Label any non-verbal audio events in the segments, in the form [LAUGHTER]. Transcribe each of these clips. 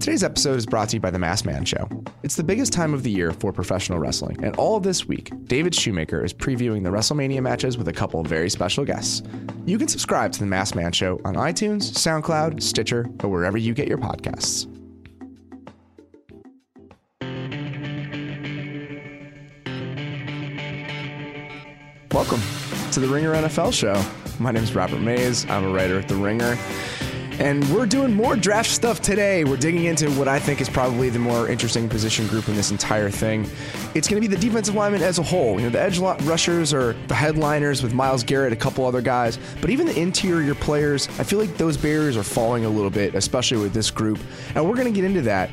Today's episode is brought to you by The Masked Man Show. It's the biggest time of the year for professional wrestling, and all this week, David Shoemaker is previewing the WrestleMania matches with a couple very special guests. You can subscribe to The Masked Man Show on iTunes, SoundCloud, Stitcher, or wherever you get your podcasts. Welcome to the Ringer NFL Show. My name is Robert Mays. I'm a writer at The Ringer. And we're doing more draft stuff today. We're digging into what I think is probably the more interesting position group in this entire thing. It's going to be the defensive lineman as a whole. You know, the edge rushers are the headliners with Myles Garrett, a couple other guys. But even the interior players, I feel like those barriers are falling a little bit, especially with this group. And we're going to get into that.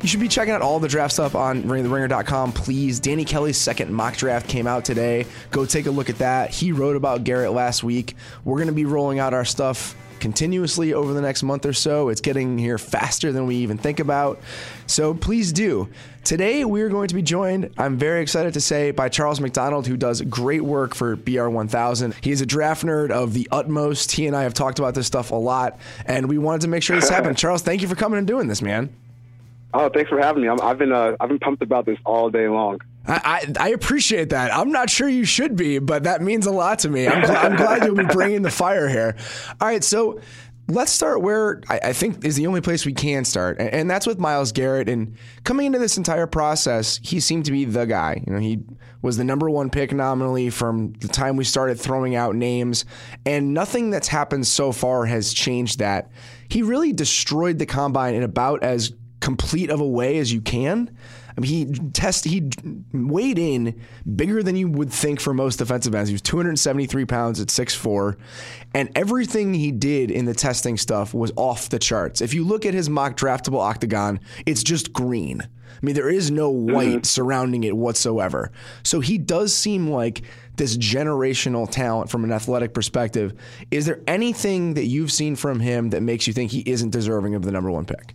You should be checking out all the draft stuff on ringtheringer.com, please. Danny Kelly's second mock draft came out today. Go take a look at that. He wrote about Garrett last week. We're going to be rolling out our stuff continuously over the next month or so. It's getting here faster than we even think about. So please do. Today, we are going to be joined, I'm very excited to say, by Charles McDonald, who does great work for BR1000. He is a draft nerd of the utmost. He and I have talked about this stuff a lot, and we wanted to make sure this [LAUGHS] happened. Charles, thank you for coming and doing this, man. Oh, thanks for having me. i have been uh, I've been pumped about this all day long. I, I, appreciate that. I'm not sure you should be, but that means a lot to me. I'm, gl- I'm glad you'll be bringing the fire here. All right, so let's start where I, think is the only place we can start, and, that's with Myles Garrett. And coming into this entire process, he seemed to be the guy. You know, he was the number one pick nominally from the time we started throwing out names, and nothing that's happened so far has changed that. He really destroyed the combine in about as complete of a way as you can. I mean, he test he weighed in bigger than you would think for most defensive ends. He was 273 pounds at 6'4", and everything he did in the testing stuff was off the charts. If you look at his mock draftable octagon, it's just green. I mean, there is no white mm-hmm. surrounding it whatsoever. So he does seem like this generational talent from an athletic perspective. Is there anything that you've seen from him that makes you think he isn't deserving of the number one pick?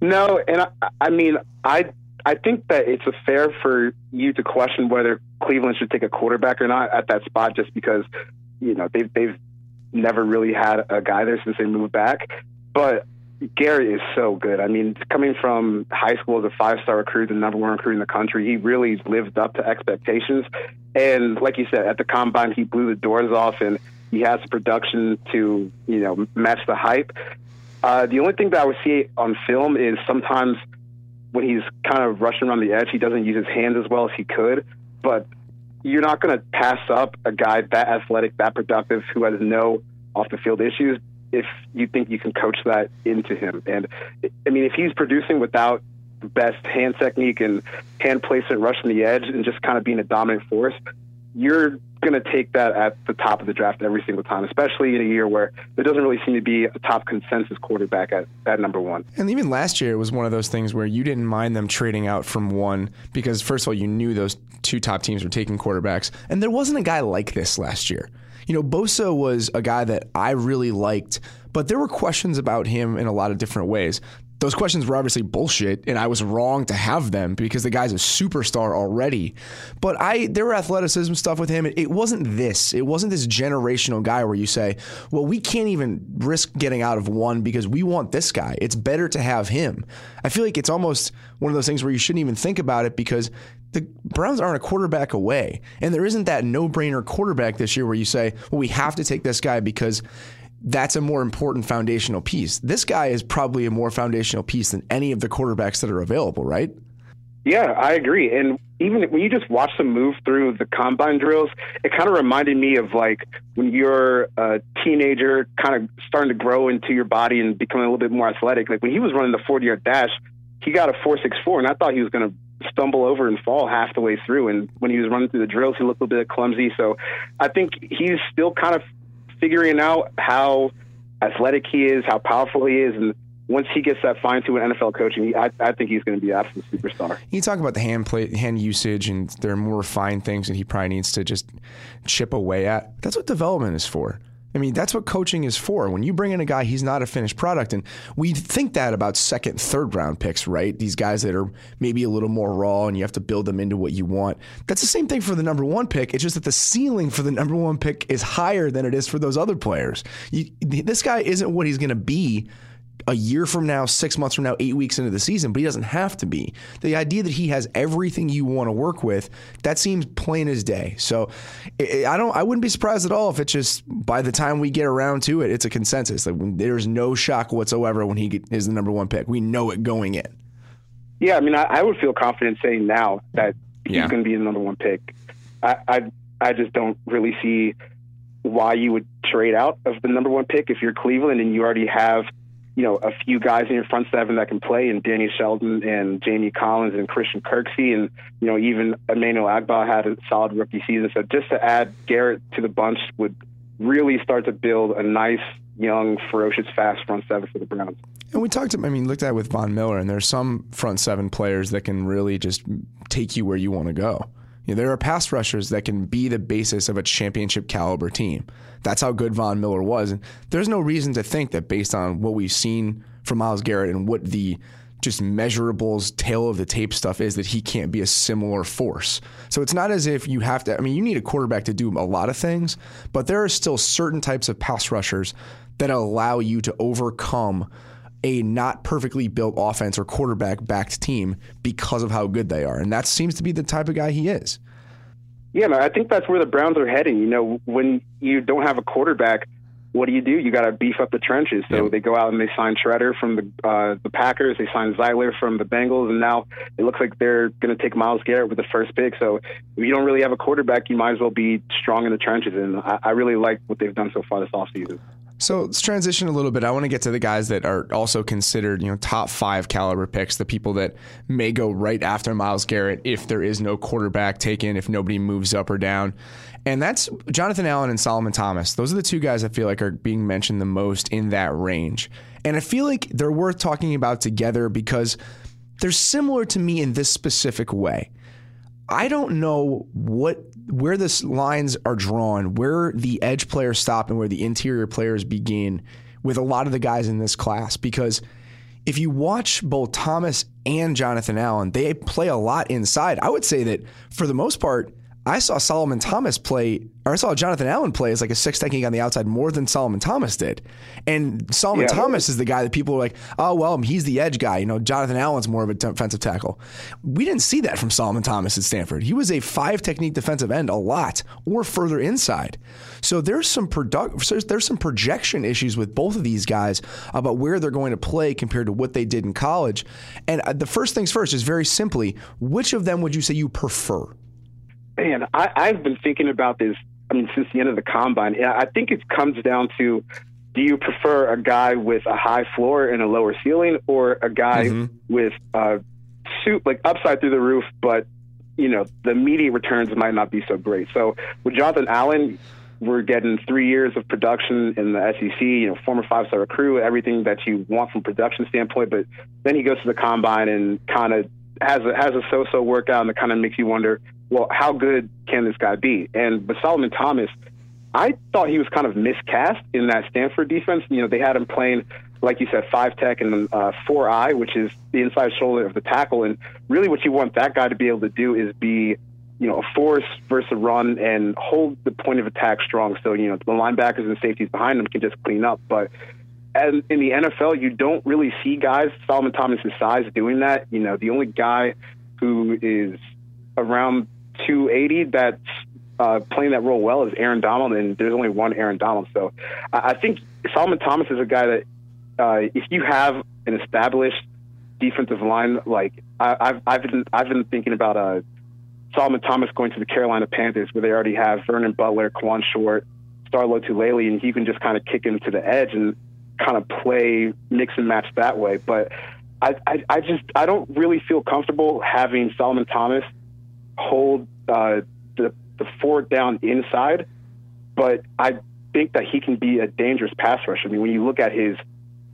No, and I, I mean, I I think that it's fair for you to question whether Cleveland should take a quarterback or not at that spot, just because you know they've they've never really had a guy there since they moved back. But Gary is so good. I mean, coming from high school as a five star recruit, the number one recruit in the country, he really lived up to expectations. And like you said, at the combine, he blew the doors off and he has the production to, you know, match the hype. Uh, the only thing that I would see on film is sometimes when he's kind of rushing around the edge, he doesn't use his hands as well as he could. But you're not going to pass up a guy that athletic, that productive, who has no off the field issues if you think you can coach that into him. And I mean, if he's producing without the best hand technique and hand placement, rushing the edge, and just kind of being a dominant force, you're going to take that at the top of the draft every single time, especially in a year where there doesn't really seem to be a top consensus quarterback at, at number one. And even last year, it was one of those things where you didn't mind them trading out from one because, first of all, you knew those two top teams were taking quarterbacks. And there wasn't a guy like this last year. You know, Bosa was a guy that I really liked, but there were questions about him in a lot of different ways those questions were obviously bullshit, and I was wrong to have them because the guy's a superstar already. But I, there were athleticism stuff with him. It, wasn't this. It wasn't this generational guy where you say, "Well, we can't even risk getting out of one because we want this guy. It's better to have him." I feel like it's almost one of those things where you shouldn't even think about it because the Browns aren't a quarterback away, and there isn't that no-brainer quarterback this year where you say, "Well, we have to take this guy because." That's a more important foundational piece. This guy is probably a more foundational piece than any of the quarterbacks that are available, right? Yeah, I agree. And even when you just watch them move through the combine drills, it kind of reminded me of like when you're a teenager, kind of starting to grow into your body and becoming a little bit more athletic. Like when he was running the 40 yard dash, he got a 4.64, and I thought he was going to stumble over and fall half the way through. And when he was running through the drills, he looked a little bit clumsy. So I think he's still kind of figuring out how athletic he is, how powerful he is, and once he gets that fine tuned NFL coaching, he, I, I, think he's going to be an absolute superstar. You talk about the hand hand usage, and there are more refined things that he probably needs to just chip away at. That's what development is for. I mean, that's what coaching is for. When you bring in a guy, he's not a finished product. And we think that about second, third round picks, right? These guys that are maybe a little more raw and you have to build them into what you want. That's the same thing for the number one pick. It's just that the ceiling for the number one pick is higher than it is for those other players. You, this guy isn't what he's going to be a year from now, six months from now, eight weeks into the season, but he doesn't have to be. The idea that he has everything you want to work with, that seems plain as day. So I don't, I wouldn't be surprised at all if it's just by the time we get around to it, it's a consensus. Like there's no shock whatsoever when he is the number one pick. We know it going in. Yeah, I mean, I, I would feel confident saying now that he's yeah. going to be the number one pick. I, I, I just don't really see why you would trade out of the number one pick if you're Cleveland and you already have you know, a few guys in your front seven that can play, and Danny Shelton and Jamie Collins and Christian Kirksey, and you know, even Emmanuel Ogbah had a solid rookie season. So just to add Garrett to the bunch would really start to build a nice, young, ferocious, fast front seven for the Browns. And we talked, to, I mean, looked at with Von Miller, and there's some front seven players that can really just take you where you want to go. You know, there are pass rushers that can be the basis of a championship caliber team. That's how good Von Miller was. And there's no reason to think that based on what we've seen from Myles Garrett and what the just measurables, tail of the tape stuff is that he can't be a similar force. So it's not as if you have to, I mean, you need a quarterback to do a lot of things, but there are still certain types of pass rushers that allow you to overcome a not perfectly built offense or quarterback backed team because of how good they are. And that seems to be the type of guy he is. Yeah, man, I think that's where the Browns are heading. You know, when you don't have a quarterback, what do you do? You got to beef up the trenches. So yeah. they go out and they sign Tretter from the uh, the Packers. They sign Zeitler from the Bengals, and now it looks like they're going to take Myles Garrett with the first pick. So if you don't really have a quarterback, you might as well be strong in the trenches. And I, I really like what they've done so far this offseason. So let's transition a little bit. I want to get to the guys that are also considered, you know, top five caliber picks, the people that may go right after Myles Garrett if there is no quarterback taken, if nobody moves up or down. And that's Jonathan Allen and Solomon Thomas. Those are the two guys I feel like are being mentioned the most in that range. And I feel like they're worth talking about together because they're similar to me in this specific way. I don't know what where the lines are drawn, where the edge players stop and where the interior players begin with a lot of the guys in this class because if you watch both Thomas and Jonathan Allen, they play a lot inside. I would say that for the most part, I saw Solomon Thomas play, or I saw Jonathan Allen play as like a six technique on the outside more than Solomon Thomas did. And Solomon yeah. Thomas is the guy that people are like, oh, well, he's the edge guy. You know, Jonathan Allen's more of a defensive tackle. We didn't see that from Solomon Thomas at Stanford. He was a five technique defensive end a lot or further inside. So there's some product, there's some projection issues with both of these guys about where they're going to play compared to what they did in college. And uh, the first things first is very simply, which of them would you say you prefer? Man, I, I've been thinking about this. I mean, since the end of the combine, I think it comes down to: Do you prefer a guy with a high floor and a lower ceiling, or a guy mm-hmm. with a suit like upside through the roof, but you know the immediate returns might not be so great. So with Jonathan Allen, we're getting three years of production in the SEC. You know, former five-star recruit, everything that you want from production standpoint. But then he goes to the combine and kind of has a, has a so-so workout, and it kind of makes you wonder well, how good can this guy be? And but Solomon Thomas, I thought he was kind of miscast in that Stanford defense. You know, they had him playing, like you said, five tech and uh, four eye, which is the inside shoulder of the tackle. And really, what you want that guy to be able to do is be, you know, a force versus a run and hold the point of attack strong. So you know, the linebackers and safeties behind them can just clean up, but. And in the NFL, you don't really see guys Solomon Thomas's size doing that. You know, the only guy who is around 280 that's uh, playing that role well is Aaron Donald, and there's only one Aaron Donald. So I think Solomon Thomas is a guy that uh, if you have an established defensive line, like I, have I've been I've been thinking about uh, Solomon Thomas going to the Carolina Panthers, where they already have Vernon Butler, Kawann Short, Star Lotulelei, and he can just kind of kick him to the edge and kind of play mix and match that way. But I, I, I just I don't really feel comfortable having Solomon Thomas hold uh, the the fourth down inside, but I think that he can be a dangerous pass rusher. I mean, when you look at his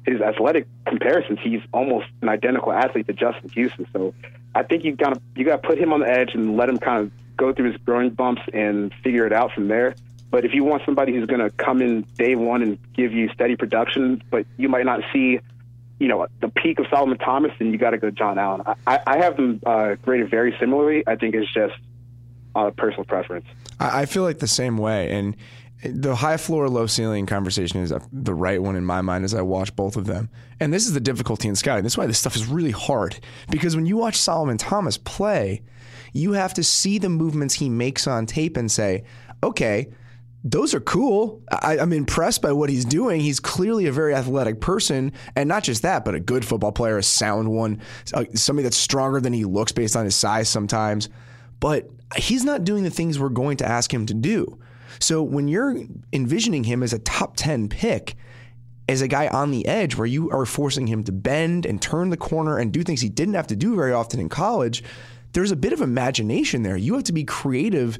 his athletic comparisons, he's almost an identical athlete to Justin Houston. So I think you got to you got to put him on the edge and let him kind of go through his growing bumps and figure it out from there. But if you want somebody who's going to come in day one and give you steady production, but you might not see, you know, the peak of Solomon Thomas, then you got to go John Allen. I, I have them uh, graded very similarly. I think it's just uh, personal preference. I feel like the same way, and the high floor, low ceiling conversation is the right one in my mind as I watch both of them. And this is the difficulty in scouting. This is why this stuff is really hard because when you watch Solomon Thomas play, you have to see the movements he makes on tape and say, okay, those are cool. I, am I'm impressed by what he's doing. He's clearly a very athletic person, and not just that, but a good football player, a sound one, uh, somebody that's stronger than he looks based on his size sometimes. But he's not doing the things we're going to ask him to do. So when you're envisioning him as a top 10 pick, as a guy on the edge where you are forcing him to bend and turn the corner and do things he didn't have to do very often in college, there's a bit of imagination there. You have to be creative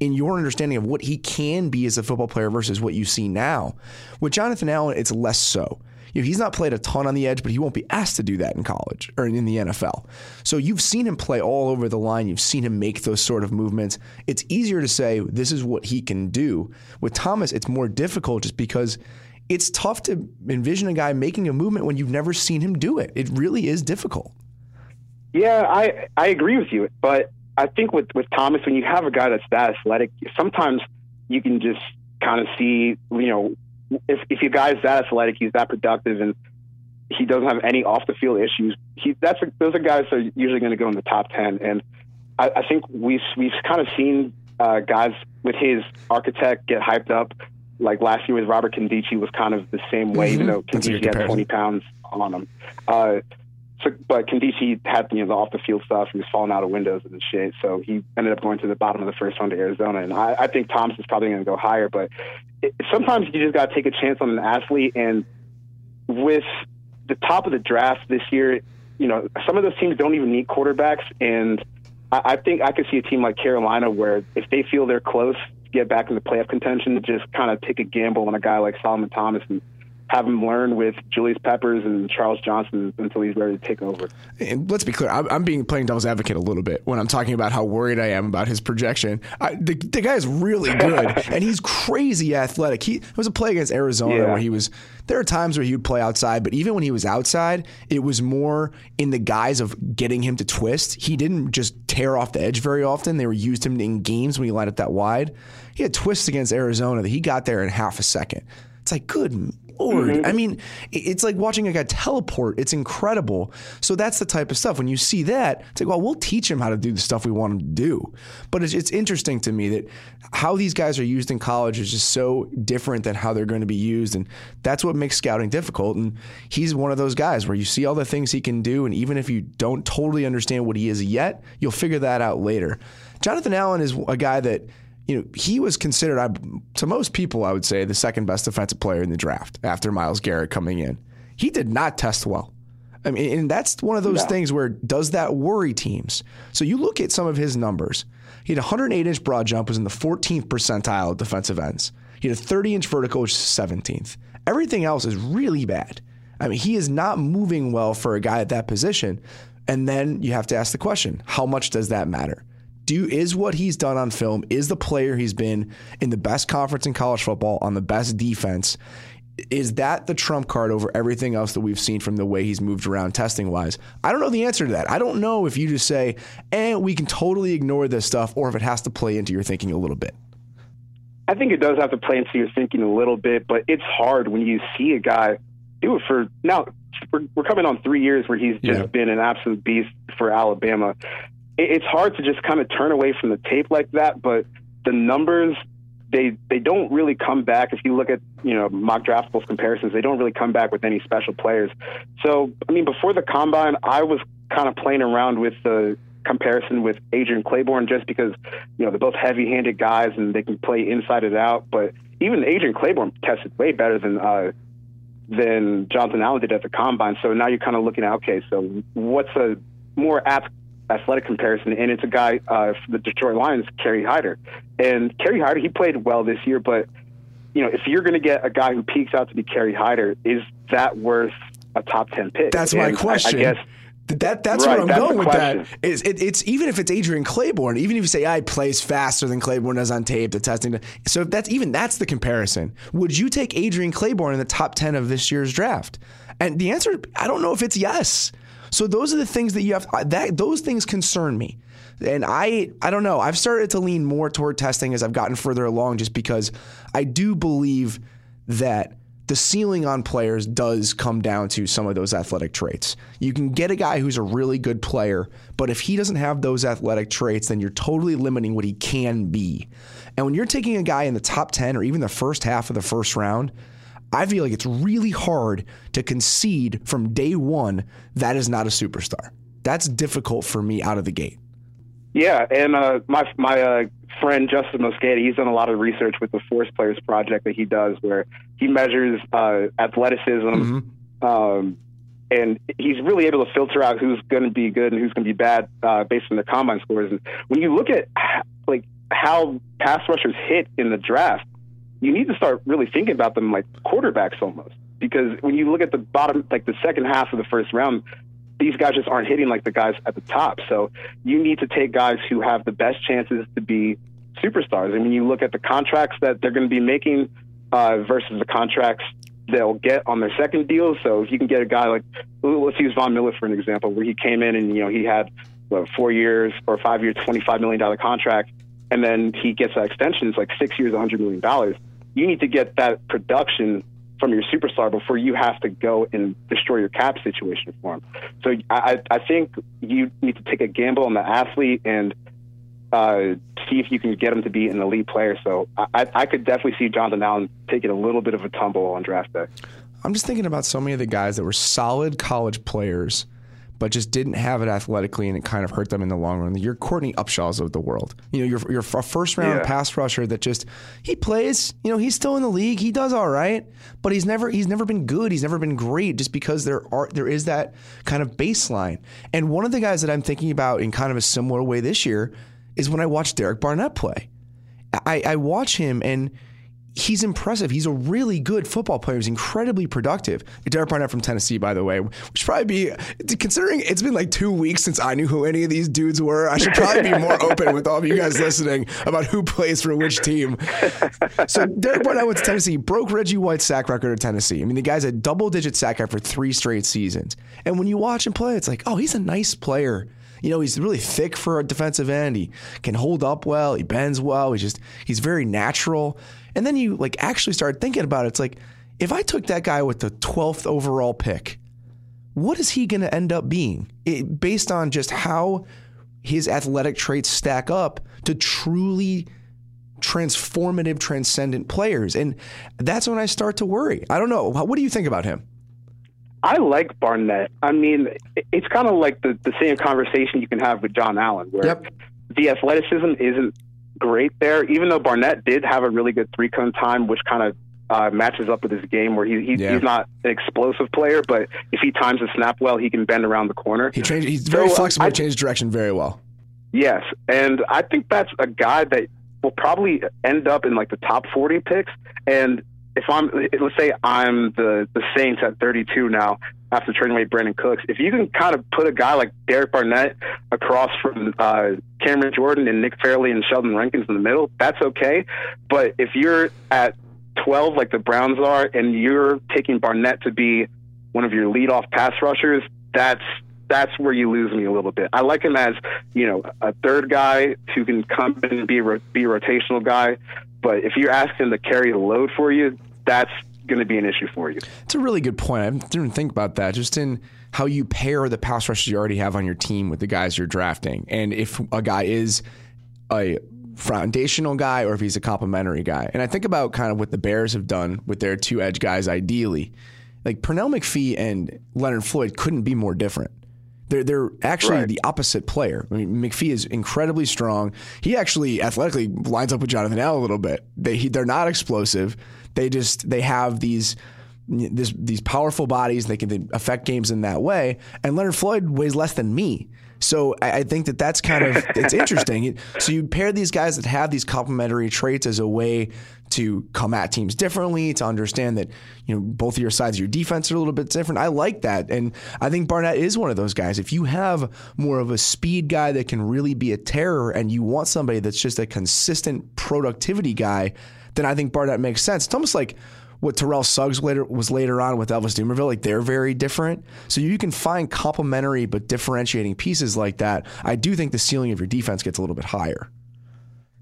in your understanding of what he can be as a football player versus what you see now. With Jonathan Allen, it's less so. You know, he's not played a ton on the edge, but he won't be asked to do that in college or in the NFL. So you've seen him play all over the line. You've seen him make those sort of movements. It's easier to say this is what he can do. With Thomas, it's more difficult just because it's tough to envision a guy making a movement when you've never seen him do it. It really is difficult. Yeah, I I agree with you, but I think with with Thomas, when you have a guy that's that athletic, sometimes you can just kind of see, you know, if if your guy's that athletic, he's that productive, and he doesn't have any off the field issues. He that's a, those are guys that are usually going to go in the top ten, and I, I think we've we've kind of seen uh, guys with his architect get hyped up. Like last year with Robert Nkemdiche was kind of the same way, mm-hmm. even though Nkemdiche had 20 pounds on him. Uh, so, but Nkemdiche had you know the off the field stuff. He was falling out of windows and shit. So he ended up going to the bottom of the first round to Arizona. And I, I think Thomas is probably going to go higher. But it, sometimes you just got to take a chance on an athlete. And with the top of the draft this year, you know some of those teams don't even need quarterbacks. And I, I think I could see a team like Carolina where if they feel they're close get back into playoff contention, just kind of take a gamble on a guy like Solomon Thomas and have him learn with Julius Peppers and Charles Johnson until he's ready to take over. And let's be clear, I'm, I'm, being playing devil's advocate a little bit when I'm talking about how worried I am about his projection. I, the, the guy is really good, [LAUGHS] and he's crazy athletic. He was a play against Arizona yeah. where he was. There are times where he would play outside, but even when he was outside, it was more in the guise of getting him to twist. He didn't just tear off the edge very often. They were used him in games when he lined up that wide. He had twists against Arizona that he got there in half a second. It's like, good lord. Mm-hmm. I mean, it's like watching a guy teleport. It's incredible. So that's the type of stuff. When you see that, it's like, well, we'll teach him how to do the stuff we want him to do. But it's, it's interesting to me that how these guys are used in college is just so different than how they're going to be used. And that's what makes scouting difficult. And he's one of those guys where you see all the things he can do. And even if you don't totally understand what he is yet, you'll figure that out later. Jonathan Allen is a guy that you know, he was considered, to most people, I would say, the second best defensive player in the draft after Myles Garrett coming in. He did not test well. I mean, and that's one of those no. things where does that worry teams? So you look at some of his numbers. He had 108 inch broad jump, was in the 14th percentile of defensive ends. He had a 30 inch vertical, which is 17th. Everything else is really bad. I mean, he is not moving well for a guy at that position. And then you have to ask the question how much does that matter? Do is what he's done on film, is the player he's been in the best conference in college football on the best defense. Is that the trump card over everything else that we've seen from the way he's moved around testing wise? I don't know the answer to that. I don't know if you just say, and eh, we can totally ignore this stuff, or if it has to play into your thinking a little bit. I think it does have to play into your thinking a little bit, but it's hard when you see a guy do it for now. We're, we're coming on three years where he's just yeah. been an absolute beast for Alabama it's hard to just kind of turn away from the tape like that, but the numbers they they don't really come back. If you look at you know mock draftables comparisons, they don't really come back with any special players. So I mean, before the combine, I was kind of playing around with the comparison with Adrian Clayborn just because you know they're both heavy-handed guys and they can play inside and out. But even Adrian Clayborn tested way better than uh, than Jonathan Allen did at the combine. So now you're kind of looking at okay, so what's a more apt athletic comparison, and it's a guy uh, for the Detroit Lions, Kerry Hyder. And Kerry Hyder, he played well this year, but you know, if you're going to get a guy who peaks out to be Kerry Hyder, is that worth a top ten pick? That's my question. I, I, guess. That that's right, where I'm going with question. that. Is it, it's even if it's Adrian Clayborn, even if you say I plays faster than Clayborn does on tape, the testing. So if that's even that's the comparison. Would you take Adrian Clayborn in the top ten of this year's draft? And the answer, I don't know if it's yes. So those are the things that you have that those things concern me. And I I don't know. I've started to lean more toward testing as I've gotten further along just because I do believe that the ceiling on players does come down to some of those athletic traits. You can get a guy who's a really good player, but if he doesn't have those athletic traits, then you're totally limiting what he can be. And when you're taking a guy in the top 10 or even the first half of the first round, I feel like it's really hard to concede from day one that is not a superstar. That's difficult for me out of the gate. Yeah, and uh, my my uh, friend Justis Mosqueda, he's done a lot of research with the Force Players Project that he does, where he measures uh, athleticism, mm-hmm. um, and he's really able to filter out who's going to be good and who's going to be bad uh, based on the combine scores. And when you look at like how pass rushers hit in the draft, you need to start really thinking about them like quarterbacks almost. Because when you look at the bottom, like the second half of the first round, these guys just aren't hitting like the guys at the top. So you need to take guys who have the best chances to be superstars. I mean, you look at the contracts that they're going to be making uh, versus the contracts they'll get on their second deal. So if you can get a guy like, let's use Von Miller for an example, where he came in and you know he had what, four years or five years, twenty five million dollar contract, and then he gets that extension. It's like six years, hundred million dollars. You need to get that production from your superstar before you have to go and destroy your cap situation for him. So I, I think you need to take a gamble on the athlete and uh, see if you can get him to be an elite player. So I, I could definitely see Jonathan Allen taking a little bit of a tumble on draft day. I'm just thinking about so many of the guys that were solid college players but just didn't have it athletically, and it kind of hurt them in the long run. You're Courtney Upshaws of the world. You know, you're, you're a first round yeah. pass rusher that just he plays. You know, he's still in the league. He does all right, but he's never he's never been good. He's never been great, just because there are there is that kind of baseline. And one of the guys that I'm thinking about in kind of a similar way this year is when I watch Derek Barnett play. I, I watch him and he's impressive. He's a really good football player. He's incredibly productive. Derek Barnett from Tennessee, by the way, which probably be considering it's been like two weeks since I knew who any of these dudes were. I should probably be more [LAUGHS] open with all of you guys listening about who plays for which team. So Derek Barnett went to Tennessee, broke Reggie White's sack record at Tennessee. I mean, the guy's a double-digit sack guy for three straight seasons. And when you watch him play, it's like, oh, he's a nice player. You know, he's really thick for a defensive end. He can hold up well. He bends well. He's just he's very natural. And then you like actually start thinking about it. It's like, if I took that guy with the 12th overall pick, what is he going to end up being it, based on just how his athletic traits stack up to truly transformative, transcendent players? And that's when I start to worry. I don't know. What do you think about him? I like Barnett. I mean, it's kind of like the, the same conversation you can have with John Allen, where yep. the athleticism isn't great there, even though Barnett did have a really good three cone time, which kind of uh, matches up with his game where he, he yeah. he's not an explosive player, but if he times the snap well, he can bend around the corner. He change, he's very so, uh, flexible, I, change direction very well. Yes, and I think that's a guy that will probably end up in like the top 40 picks. And if I'm, let's say I'm the, the Saints at 32 now, after trading away Brandin Cooks. If you can kind of put a guy like Derek Barnett across from uh, Cameron Jordan and Nick Fairley and Sheldon Rankins in the middle, that's okay. But if you're at 12 like the Browns are and you're taking Barnett to be one of your leadoff pass rushers, that's that's where you lose me a little bit. I like him as you know a third guy who can come in and be a, be a rotational guy, but if you're asking to carry the load for you, that's going to be an issue for you. It's a really good point. I didn't think about that. Just in how you pair the pass rushers you already have on your team with the guys you're drafting, and if a guy is a foundational guy or if he's a complementary guy. And I think about kind of what the Bears have done with their two edge guys ideally. Like Pernell McPhee and Leonard Floyd couldn't be more different. They're they're actually right. the opposite player. I mean, McPhee is incredibly strong. He actually athletically lines up with Jonathan Allen a little bit. They he, they're not explosive. They just they have these this, these powerful bodies. They can affect games in that way. And Leonard Floyd weighs less than me. So I, I think that that's kind of [LAUGHS] it's interesting. So you pair these guys that have these complementary traits as a way to come at teams differently, to understand that you know both of your sides of your defense are a little bit different. I like that, and I think Barnett is one of those guys. If you have more of a speed guy that can really be a terror, and you want somebody that's just a consistent productivity guy, then I think Barnett makes sense. It's almost like what Terrell Suggs later was later on with Elvis Dumervil. Like they're very different. So you can find complementary but differentiating pieces like that. I do think the ceiling of your defense gets a little bit higher.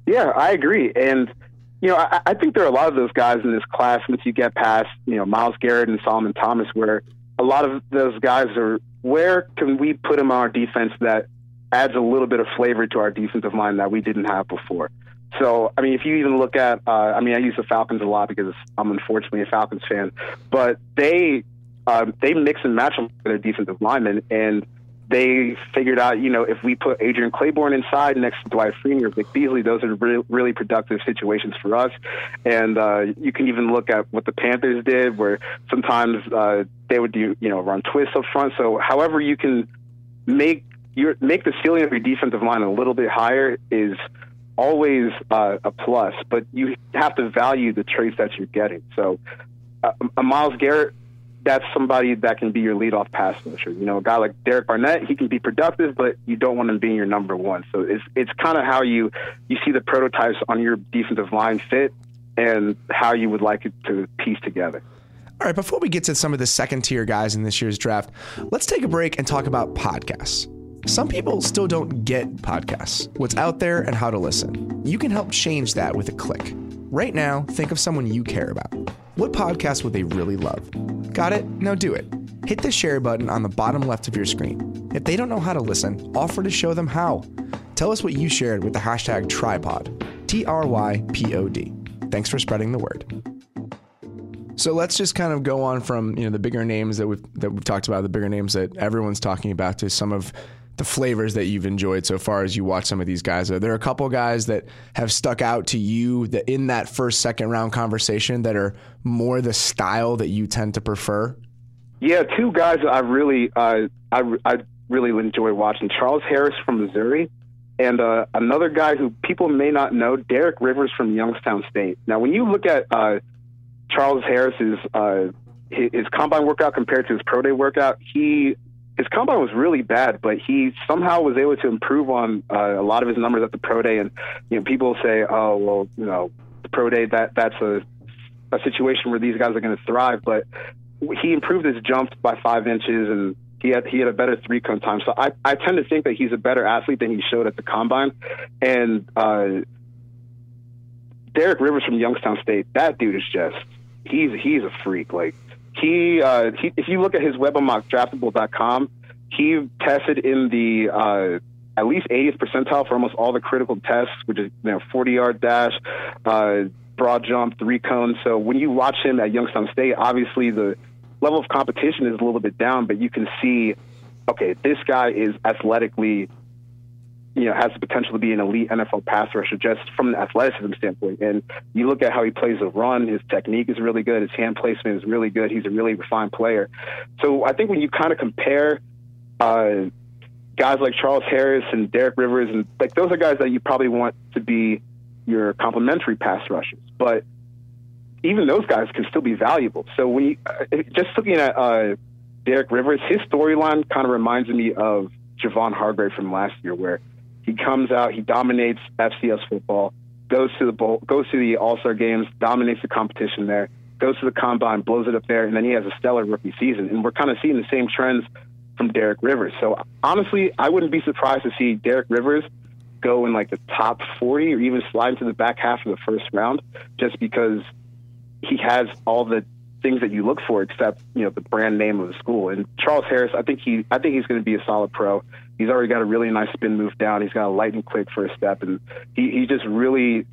Yeah, I agree. And you know, I, I think there are a lot of those guys in this class once you get past, you know, Myles Garrett and Solomon Thomas, where a lot of those guys are where can we put them on our defense that adds a little bit of flavor to our defensive line that we didn't have before. So, I mean, if you even look at, uh, I mean, I use the Falcons a lot because I'm unfortunately a Falcons fan, but they um, they mix and match their defensive linemen, and they figured out, you know, if we put Adrian Clayborn inside next to Dwight Freeney or Vic Beasley, those are re- really productive situations for us. And uh, you can even look at what the Panthers did, where sometimes uh, they would do, you know, run twists up front. So, however, you can make your make the ceiling of your defensive line a little bit higher is always uh, a plus, but you have to value the traits that you're getting. So, uh, a Myles Garrett, that's somebody that can be your leadoff pass rusher. You know, a guy like Derek Barnett, he can be productive, but you don't want him being your number one. So it's it's kind of how you you see the prototypes on your defensive line fit and how you would like it to piece together. All right, before we get to some of the second tier guys in this year's draft, let's take a break and talk about podcasts. Some people still don't get podcasts, what's out there, and how to listen. You can help change that with a click. Right now, think of someone you care about. What podcast would they really love? Got it? Now do it. Hit the share button on the bottom left of your screen. If they don't know how to listen, offer to show them how. Tell us what you shared with the hashtag trypod, T R Y P O D. Thanks for spreading the word. So let's just kind of go on from you know the bigger names that we've that we've talked about, the bigger names that everyone's talking about, to some of the flavors that you've enjoyed so far as you watch some of these guys? Are there a couple guys that have stuck out to you that in that first, second round conversation that are more the style that you tend to prefer? Yeah, two guys I really uh, I, I really enjoy watching. Charles Harris from Missouri, and uh, another guy who people may not know, Derek Rivers from Youngstown State. Now, when you look at uh, Charles Harris's uh, his combine workout compared to his pro day workout, he his combine was really bad, but he somehow was able to improve on uh, a lot of his numbers at the pro day. And you know, people say, "Oh, well, you know, the pro day that that's a a situation where these guys are going to thrive." But he improved his jump by five inches, and he had he had a better three cone time. So I I tend to think that he's a better athlete than he showed at the combine. And uh, Derek Rivers from Youngstown State, that dude is just he's he's a freak. Like he, uh, he, if you look at his web on mockdraftable.com, he tested in the uh, at least 80th percentile for almost all the critical tests, which is you know 40 yard dash, uh, broad jump, three cones. So when you watch him at Youngstown State, obviously the level of competition is a little bit down, but you can see, okay, this guy is athletically you know, has the potential to be an elite NFL pass rusher just from an athleticism standpoint. And you look at how he plays the run, his technique is really good, his hand placement is really good. He's a really refined player. So I think when you kind of compare uh, guys like Charles Harris and Derek Rivers, and like those are guys that you probably want to be your complementary pass rushers. But even those guys can still be valuable. So when you, uh, just looking at uh, Derek Rivers, his storyline kind of reminds me of Javon Hargrave from last year, where he comes out, he dominates FCS football, goes to the bowl, goes to the All Star games, dominates the competition there, goes to the combine, blows it up there, and then he has a stellar rookie season. And we're kind of seeing the same trends from Derek Rivers. So honestly, I wouldn't be surprised to see Derek Rivers go in like the top 40 or even slide into the back half of the first round, just because he has all the things that you look for, except you know the brand name of the school. And Charles Harris, I think he, I think he's going to be a solid pro. He's already got a really nice spin move down. He's got a light and quick first step, and he, he just really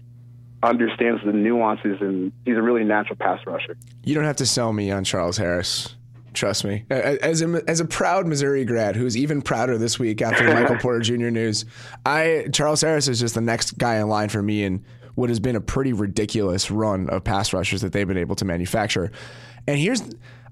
understands the nuances, and he's a really natural pass rusher. You don't have to sell me on Charles Harris. Trust me. As a, as a proud Missouri grad who's even prouder this week after the Michael [LAUGHS] Porter Jr. news, I Charles Harris is just the next guy in line for me in what has been a pretty ridiculous run of pass rushers that they've been able to manufacture. And here's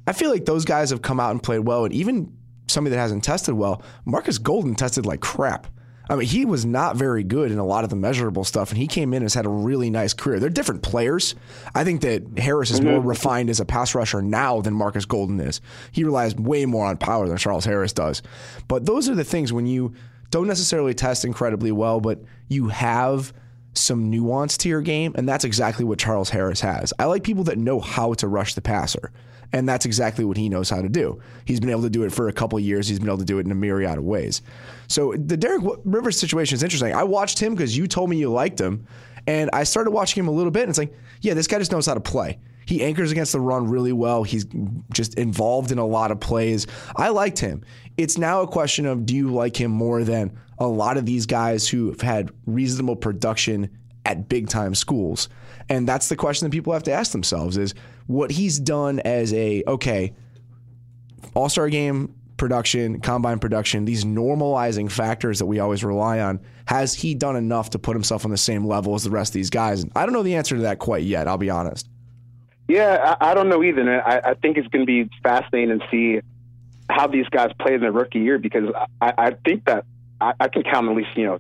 I feel like those guys have come out and played well, and even somebody that hasn't tested well, Marcus Golden tested like crap. I mean, he was not very good in a lot of the measurable stuff, and he came in and has had a really nice career. They're different players. I think that Harris is more mm-hmm. refined as a pass rusher now than Marcus Golden is. He relies way more on power than Charles Harris does. But those are the things when you don't necessarily test incredibly well, but you have some nuance to your game, and that's exactly what Charles Harris has. I like people that know how to rush the passer, and that's exactly what he knows how to do. He's been able to do it for a couple years. He's been able to do it in a myriad of ways. So the Derek Rivers situation is interesting. I watched him because you told me you liked him, and I started watching him a little bit, and it's like, yeah, this guy just knows how to play. He anchors against the run really well. He's just involved in a lot of plays. I liked him. It's now a question of do you like him more than a lot of these guys who have had reasonable production at big time schools? And that's the question that people have to ask themselves is what he's done as a okay, all-star game production, combine production, these normalizing factors that we always rely on, has he done enough to put himself on the same level as the rest of these guys? I don't know the answer to that quite yet, I'll be honest. Yeah, I, I don't know either. I, I think it's going to be fascinating to see how these guys play in their rookie year because I, I think that I, I can count at least you know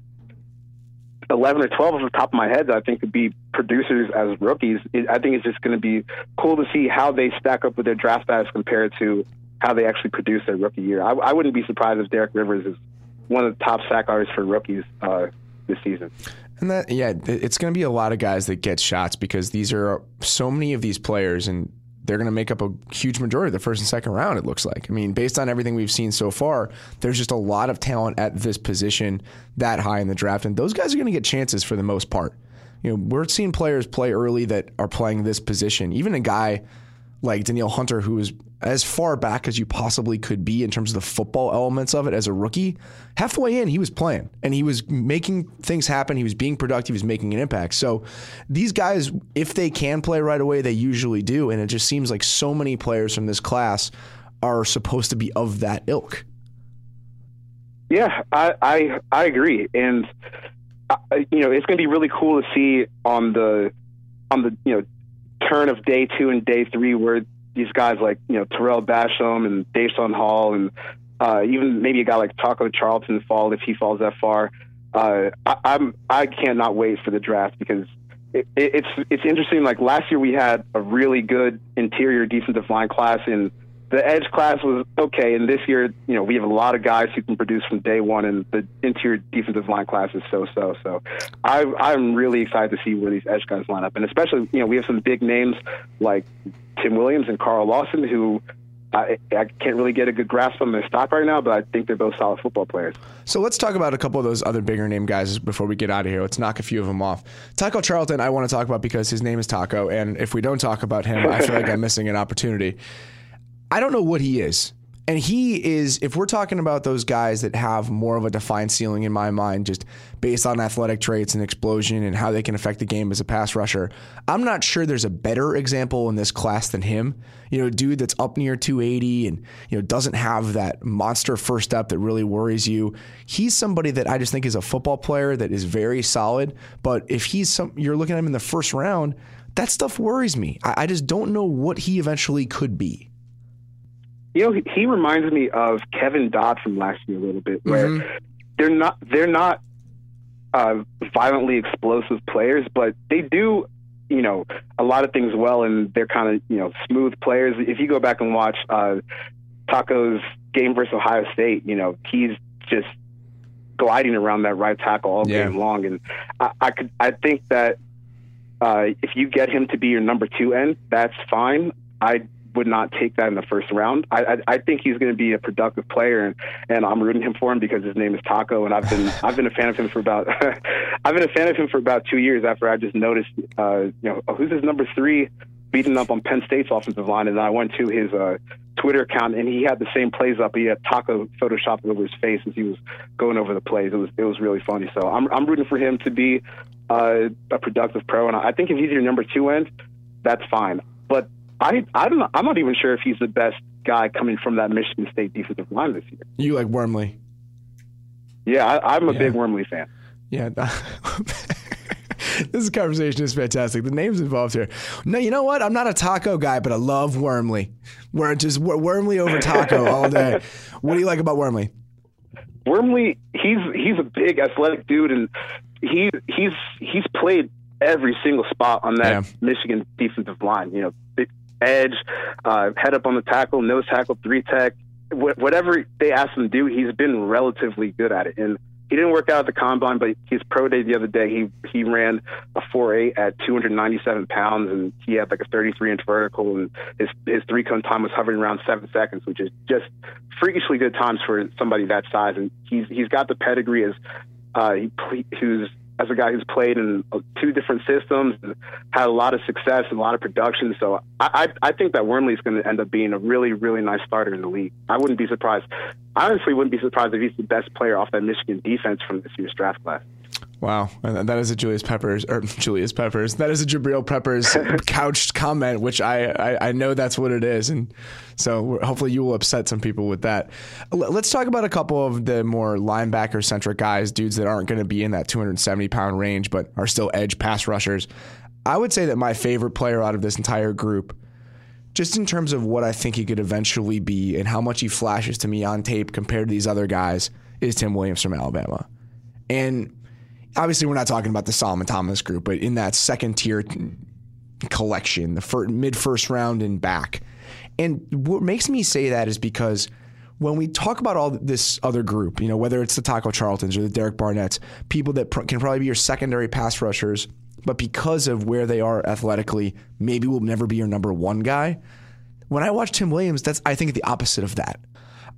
eleven or twelve off the top of my head that I think could be producers as rookies. I think it's just going to be cool to see how they stack up with their draft status compared to how they actually produce their rookie year. I, I wouldn't be surprised if Derek Rivers is one of the top sack artists for rookies uh, this season. And that, yeah, it's going to be a lot of guys that get shots because these are so many of these players, and they're going to make up a huge majority of the first and second round. It looks like. I mean, based on everything we've seen so far, there's just a lot of talent at this position that high in the draft, and those guys are going to get chances for the most part. You know, we're seeing players play early that are playing this position. Even a guy like Danielle Hunter, who is as far back as you possibly could be in terms of the football elements of it as a rookie, halfway in, he was playing and he was making things happen. He was being productive. He was making an impact. So these guys, if they can play right away, they usually do. And it just seems like so many players from this class are supposed to be of that ilk. Yeah, I I, I agree, and uh, you know it's going to be really cool to see on the on the you know turn of day two and day three where these guys like you know Tarell Basham and Daeshon Hall and uh, even maybe a guy like Taco Charlton fall if he falls that far. Uh, I, I'm I cannot wait for the draft because it, it, it's it's interesting. Like last year we had a really good interior defensive line class and the edge class was okay, and this year, you know, we have a lot of guys who can produce from day one, and the interior defensive line class is so-so. So, I, I'm really excited to see where these edge guys line up, and especially, you know, we have some big names like Tim Williams and Carl Lawson, who I, I, can't really get a good grasp on their stock right now, but I think they're both solid football players. So let's talk about a couple of those other bigger name guys before we get out of here. Let's knock a few of them off. Taco Charlton, I want to talk about because his name is Taco, and if we don't talk about him, I feel like I'm missing an opportunity. I don't know what he is. And he is, if we're talking about those guys that have more of a defined ceiling in my mind, just based on athletic traits and explosion and how they can affect the game as a pass rusher, I'm not sure there's a better example in this class than him. You know, dude that's up near 280 and, you know, doesn't have that monster first step that really worries you. He's somebody that I just think is a football player that is very solid. But if he's some, you're looking at him in the first round, that stuff worries me. I, I just don't know what he eventually could be. You know, he, he reminds me of Kevin Dodd from last year a little bit, where mm-hmm. they're not they're not uh, violently explosive players, but they do you know a lot of things well, and they're kind of you know smooth players. If you go back and watch uh, Taco's game versus Ohio State, you know he's just gliding around that right tackle all yeah. game long, and I, I could I think that uh, if you get him to be your number two end, that's fine. I would not take that in the first round. I I, I think he's going to be a productive player, and, and I'm rooting him for him because his name is Taco, and I've been I've been a fan of him for about [LAUGHS] I've been a fan of him for about two years after I just noticed uh, you know oh, who's his number three beating up on Penn State's offensive line, and then I went to his uh, Twitter account and he had the same plays up. He had Taco photoshopped over his face as he was going over the plays. It was it was really funny. So I'm I'm rooting for him to be uh, a productive pro, and I think if he's your number two end, that's fine. But I I don't know, I'm not even sure if he's the best guy coming from that Michigan State defensive line this year. You like Wormley? Yeah, I, am a yeah. big Wormley fan. Yeah. [LAUGHS] this conversation is fantastic. The names involved here. No, you know what? I'm not a taco guy, but I love Wormley. We're just Wormley over taco [LAUGHS] all day. What do you like about Wormley? Wormley, he's he's a big athletic dude, and he he's he's played every single spot on that yeah. Michigan defensive line. You know, edge, uh, head up on the tackle, nose tackle, three tech, wh- whatever they ask him to do, he's been relatively good at it. And he didn't work out at the combine, but his pro day the other day, he he ran a four eight at 297 pounds, and he had like a 33 inch vertical, and his his three cone time was hovering around seven seconds, which is just freakishly good times for somebody that size. And he's he's got the pedigree as uh, he who's as a guy who's played in uh, two different systems, and had a lot of success and a lot of production. So I, I, I think that Wormley is going to end up being a really, really nice starter in the league. I wouldn't be surprised. I honestly wouldn't be surprised if he's the best player off that Michigan defense from this year's draft class. Wow, and that is a Julius Peppers or [LAUGHS] Julius Peppers. That is a Jabril Peppers [LAUGHS] couched comment, which I, I, I know that's what it is, and so hopefully you will upset some people with that. Let's talk about a couple of the more linebacker centric guys, dudes that aren't going to be in that 270 pound range, but are still edge pass rushers. I would say that my favorite player out of this entire group, just in terms of what I think he could eventually be and how much he flashes to me on tape compared to these other guys, is Tim Williams from Alabama, and obviously we're not talking about the Solomon Thomas group, but in that second tier collection, the mid first round and back. And what makes me say that is because when we talk about all this other group, you know, whether it's the Taco Charltons or the Derek Barnetts, people that pr- can probably be your secondary pass rushers, but because of where they are athletically, maybe will never be your number one guy. When I watch Tim Williams, that's I think the opposite of that.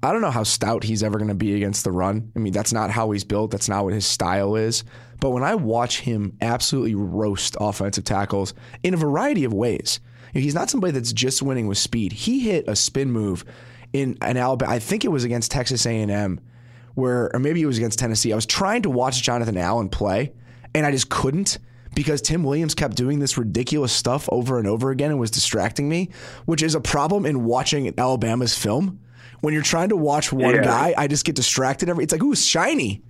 I don't know how stout he's ever going to be against the run. I mean, that's not how he's built. That's not what his style is. But when I watch him absolutely roast offensive tackles in a variety of ways, he's not somebody that's just winning with speed. He hit a spin move in an Alabama. I think it was against Texas A&M, where or maybe it was against Tennessee. I was trying to watch Jonathan Allen play, and I just couldn't because Tim Williams kept doing this ridiculous stuff over and over again and was distracting me, which is a problem in watching Alabama's film when you're trying to watch one yeah. guy, I just get distracted. Every it's like, ooh, shiny.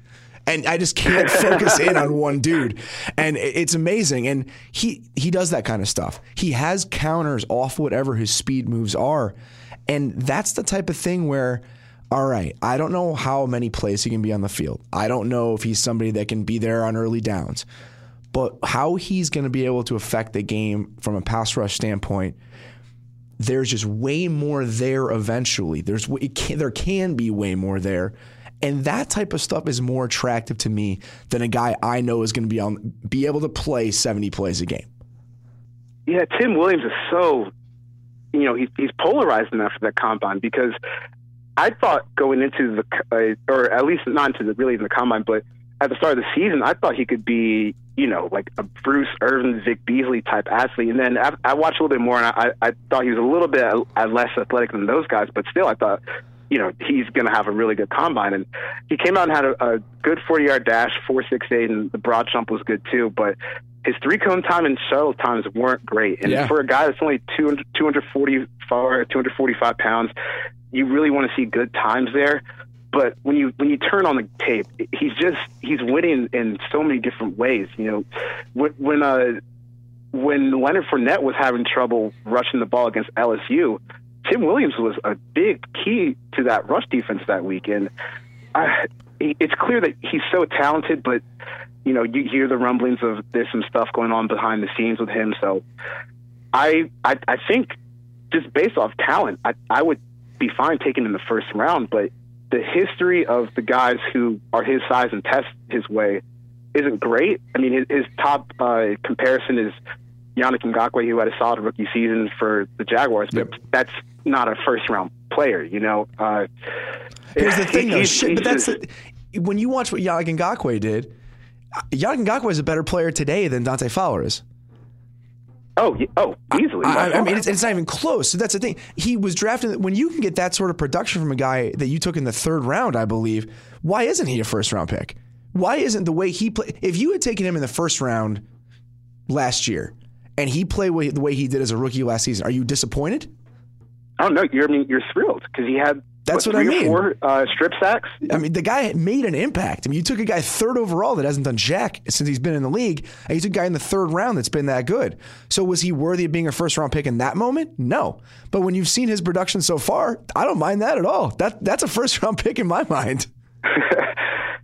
And I just can't [LAUGHS] focus in on one dude, and it's amazing. And he he does that kind of stuff. He has counters off whatever his speed moves are, and that's the type of thing where all right, I don't know how many plays he can be on the field. I don't know if he's somebody that can be there on early downs. But how he's going to be able to affect the game from a pass rush standpoint there's just way more there eventually. There's can, there can be way more there. And that type of stuff is more attractive to me than a guy I know is going to be on be able to play 70 plays a game. Yeah, Tim Williams is so you know, he's he's polarized enough for that combine because I thought going into the uh, or at least not into the really in the combine, but at the start of the season, I thought he could be, you know, like a Bruce Irvin, Vic Beasley type athlete. And then I, I watched a little bit more, and I, I thought he was a little bit less athletic than those guys. But still, I thought, you know, he's going to have a really good combine. And he came out and had a, a good 40 yard dash, 4.68, and the broad jump was good too. But his three cone time and shuttle times weren't great. And yeah. for a guy that's only 200, 244, 245 pounds, you really want to see good times there. But when you when you turn on the tape, he's just he's winning in so many different ways. You know, when when uh, when Leonard Fournette was having trouble rushing the ball against LSU, Tim Williams was a big key to that rush defense that weekend. I, it's clear that he's so talented, but you know, you hear the rumblings of there's some stuff going on behind the scenes with him. So I I, I think just based off talent, I, I would be fine taking him in the first round, but the history of the guys who are his size and test his way isn't great. I mean, his, his top uh, comparison is Yannick Ngakoue, who had a solid rookie season for the Jaguars, but yep. that's not a first round player, you know. Uh, Here's the thing, though, shit, but that's the, when you watch what Yannick Ngakoue did. Yannick Ngakoue is a better player today than Dante Fowler is. Oh, oh, easily. I, I mean, it's, it's, not even close. So that's the thing. He was drafted when you can get that sort of production from a guy that you took in the third round, I believe. Why isn't he a first round pick? Why isn't the way he played? If you had taken him in the first round last year and he played the way he did as a rookie last season, are you disappointed? Oh no, you're I mean, you're thrilled because he had that's what, what I mean. Four, uh, strip sacks. I mean, the guy made an impact. I mean, you took a guy third overall that hasn't done jack since he's been in the league, and you took a guy in the third round that's been that good. So was he worthy of being a first round pick in that moment? No. But when you've seen his production so far, I don't mind that at all. That that's a first round [LAUGHS] pick in my mind. [LAUGHS]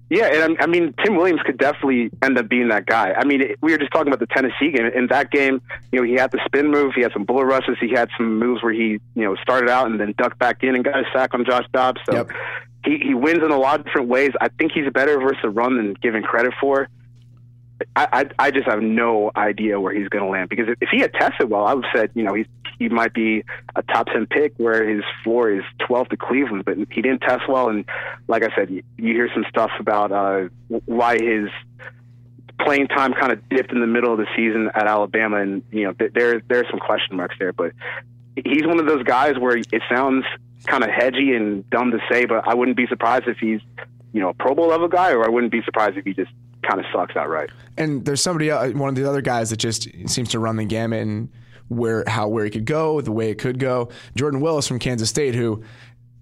Yeah, and um, I mean Tim Williams could definitely end up being that guy. I mean, we were just talking about the Tennessee game. In that game, you know, he had the spin move, he had some bullet rushes, he had some moves where he, you know, started out and then ducked back in and got a sack on Josh Dobbs. So, yep. he, he wins in a lot of different ways. I think he's better versus the run than given credit for. I, I, I just have no idea where he's going to land because if, he had tested well, I would have said, you know, he he might be a top 10 pick where his floor is 12 to Cleveland, but he didn't test well. And like I said, you, you hear some stuff about uh, why his playing time kind of dipped in the middle of the season at Alabama. And, you know, th- there, there are some question marks there, but he's one of those guys where it sounds kind of hedgy and dumb to say, but I wouldn't be surprised if he's, you know, a Pro Bowl level guy, or I wouldn't be surprised if he just kind of sucks outright. And there's somebody, uh, one of the other guys that just seems to run the gamut and where how where he could go, the way it could go. Jordan Willis from Kansas State, who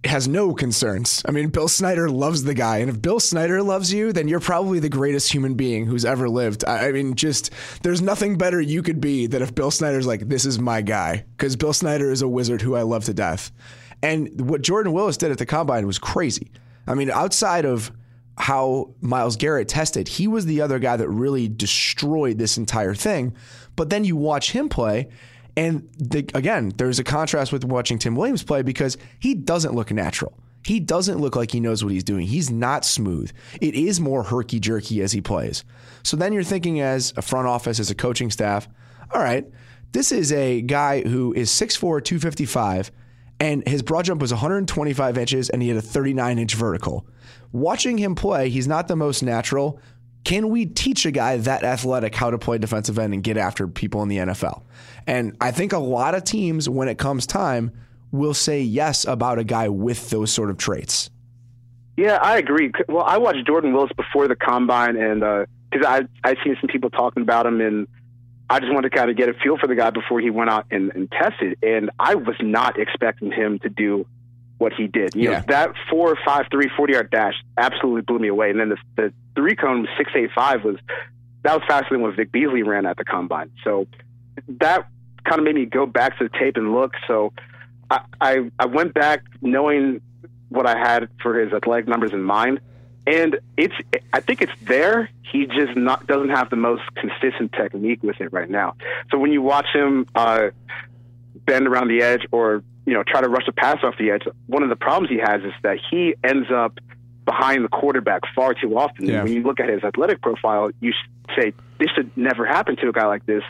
has no concerns. I mean, Bill Snyder loves the guy, and if Bill Snyder loves you, then you're probably the greatest human being who's ever lived. I, I mean, just there's nothing better you could be than if Bill Snyder's like, "This is my guy," because Bill Snyder is a wizard who I love to death. And what Jordan Willis did at the combine was crazy. I mean, outside of how Myles Garrett tested, he was the other guy that really destroyed this entire thing. But then you watch him play, and the, again, there's a contrast with watching Tim Williams play because he doesn't look natural. He doesn't look like he knows what he's doing. He's not smooth. It is more herky jerky as he plays. So then you're thinking, as a front office, as a coaching staff, all right, this is a guy who is 6'4, 255, and his broad jump was 125 inches, and he had a 39 inch vertical. Watching him play, he's not the most natural. Can we teach a guy that athletic how to play defensive end and get after people in the NFL? And I think a lot of teams, when it comes time, will say yes about a guy with those sort of traits. Yeah, I agree. Well, I watched Jordan Willis before the combine, and because uh, I I seen some people talking about him, and I just wanted to kind of get a feel for the guy before he went out and, and tested. And I was not expecting him to do what he did. You yeah. know, that four, five, three, 40 yard dash absolutely blew me away. And then the, the three cone six, eight, five was, that was faster than what Vic Beasley ran at the combine. So that kind of made me go back to the tape and look. So I, I, I went back knowing what I had for his athletic numbers in mind. And it's, I think it's there. He just not doesn't have the most consistent technique with it right now. So when you watch him uh, bend around the edge or you know try to rush a pass off the edge, one of the problems he has is that he ends up behind the quarterback far too often. Yeah. When you look at his athletic profile, you say this should never happen to a guy like this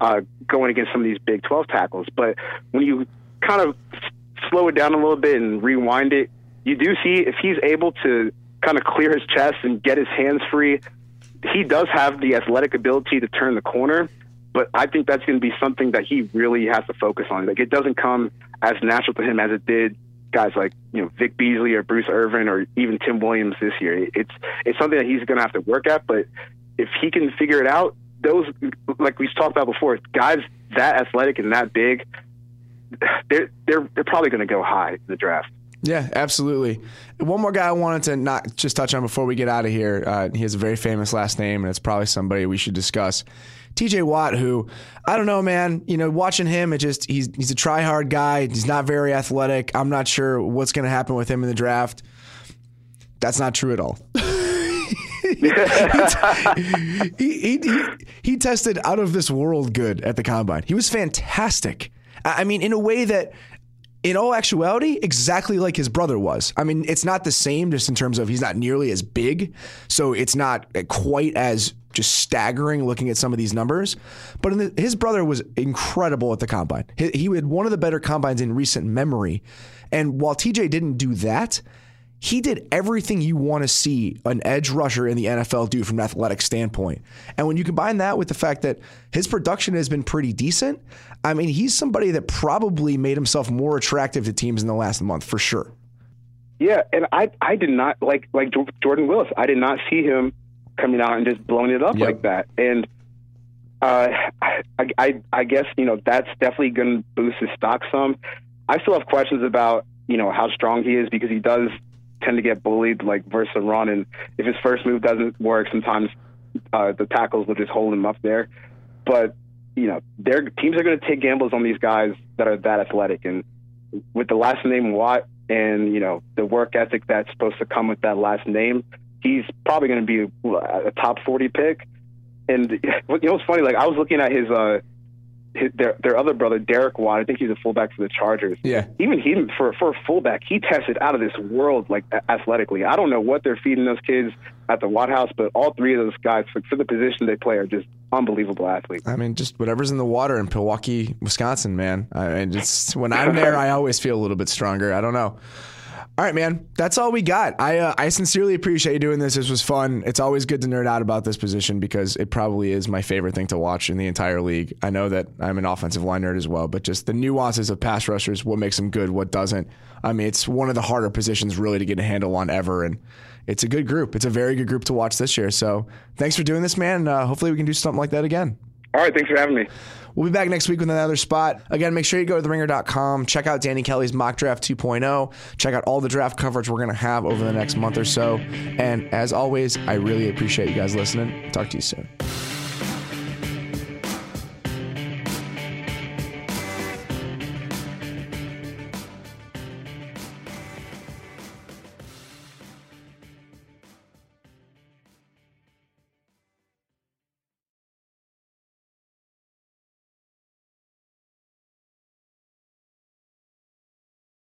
uh, going against some of these Big 12 tackles. But when you kind of slow it down a little bit and rewind it, you do see if he's able to kind of clear his chest and get his hands free, he does have the athletic ability to turn the corner. But I think that's going to be something that he really has to focus on. Like it doesn't come as natural to him as it did guys like you know Vic Beasley or Bruce Irvin or even Tim Williams this year. It's it's something that he's going to have to work at. But if he can figure it out, those like we've talked about before, guys that athletic and that big, they're they're they're probably going to go high in the draft. Yeah, absolutely. One more guy I wanted to not just touch on before we get out of here. Uh, he has a very famous last name, and it's probably somebody we should discuss. TJ Watt, who I don't know, man. You know, watching him, it just he's he's a try hard guy. He's not very athletic. I'm not sure what's going to happen with him in the draft. That's not true at all. [LAUGHS] he, he, he, he tested out of this world good at the combine. He was fantastic. I mean, in a way that in all actuality, exactly like his brother was. I mean, it's not the same just in terms of he's not nearly as big, so it's not quite as just staggering looking at some of these numbers. But the, his brother was incredible at the combine. He, he had one of the better combines in recent memory. And while TJ didn't do that, he did everything you want to see an edge rusher in the NFL do from an athletic standpoint. And when you combine that with the fact that his production has been pretty decent, I mean, he's somebody that probably made himself more attractive to teams in the last month for sure. Yeah, and I I did not like like Jordan Willis. I did not see him coming out and just blowing it up yep. like that. And uh, I, I I guess you know that's definitely going to boost his stock some. I still have questions about you know how strong he is because he does tend to get bullied like versus run, and if his first move doesn't work, sometimes uh, the tackles will just hold him up there. But you know, their teams are going to take gambles on these guys that are that athletic, and with the last name Watt and you know the work ethic that's supposed to come with that last name, he's probably going to be a top forty pick. And [LAUGHS] you know what's funny? Like I was looking at his uh, his, their their other brother Derek Watt. I think he's a fullback for the Chargers. Yeah. Even he for for a fullback, he tested out of this world like athletically. I don't know what they're feeding those kids at the Watt House, but all three of those guys for, for the position they play are just unbelievable athletes. I mean, just whatever's in the water in Milwaukee, Wisconsin, man. I mean, it's when I'm there, I always feel a little bit stronger. I don't know. All right, man. That's all we got. I uh, I sincerely appreciate you doing this. This was fun. It's always good to nerd out about this position because it probably is my favorite thing to watch in the entire league. I know that I'm an offensive line nerd as well, but just the nuances of pass rushers, what makes them good, what doesn't. I mean, it's one of the harder positions really to get a handle on ever, and it's a good group. It's a very good group to watch this year. So thanks for doing this, man. Uh, hopefully, we can do something like that again. All right, thanks for having me. We'll be back next week with another spot. Again, make sure you go to theringer.com, check out Danny Kelly's mock draft 2.0, check out all the draft coverage we're going to have over the next month or so. And as always, I really appreciate you guys listening. Talk to you soon.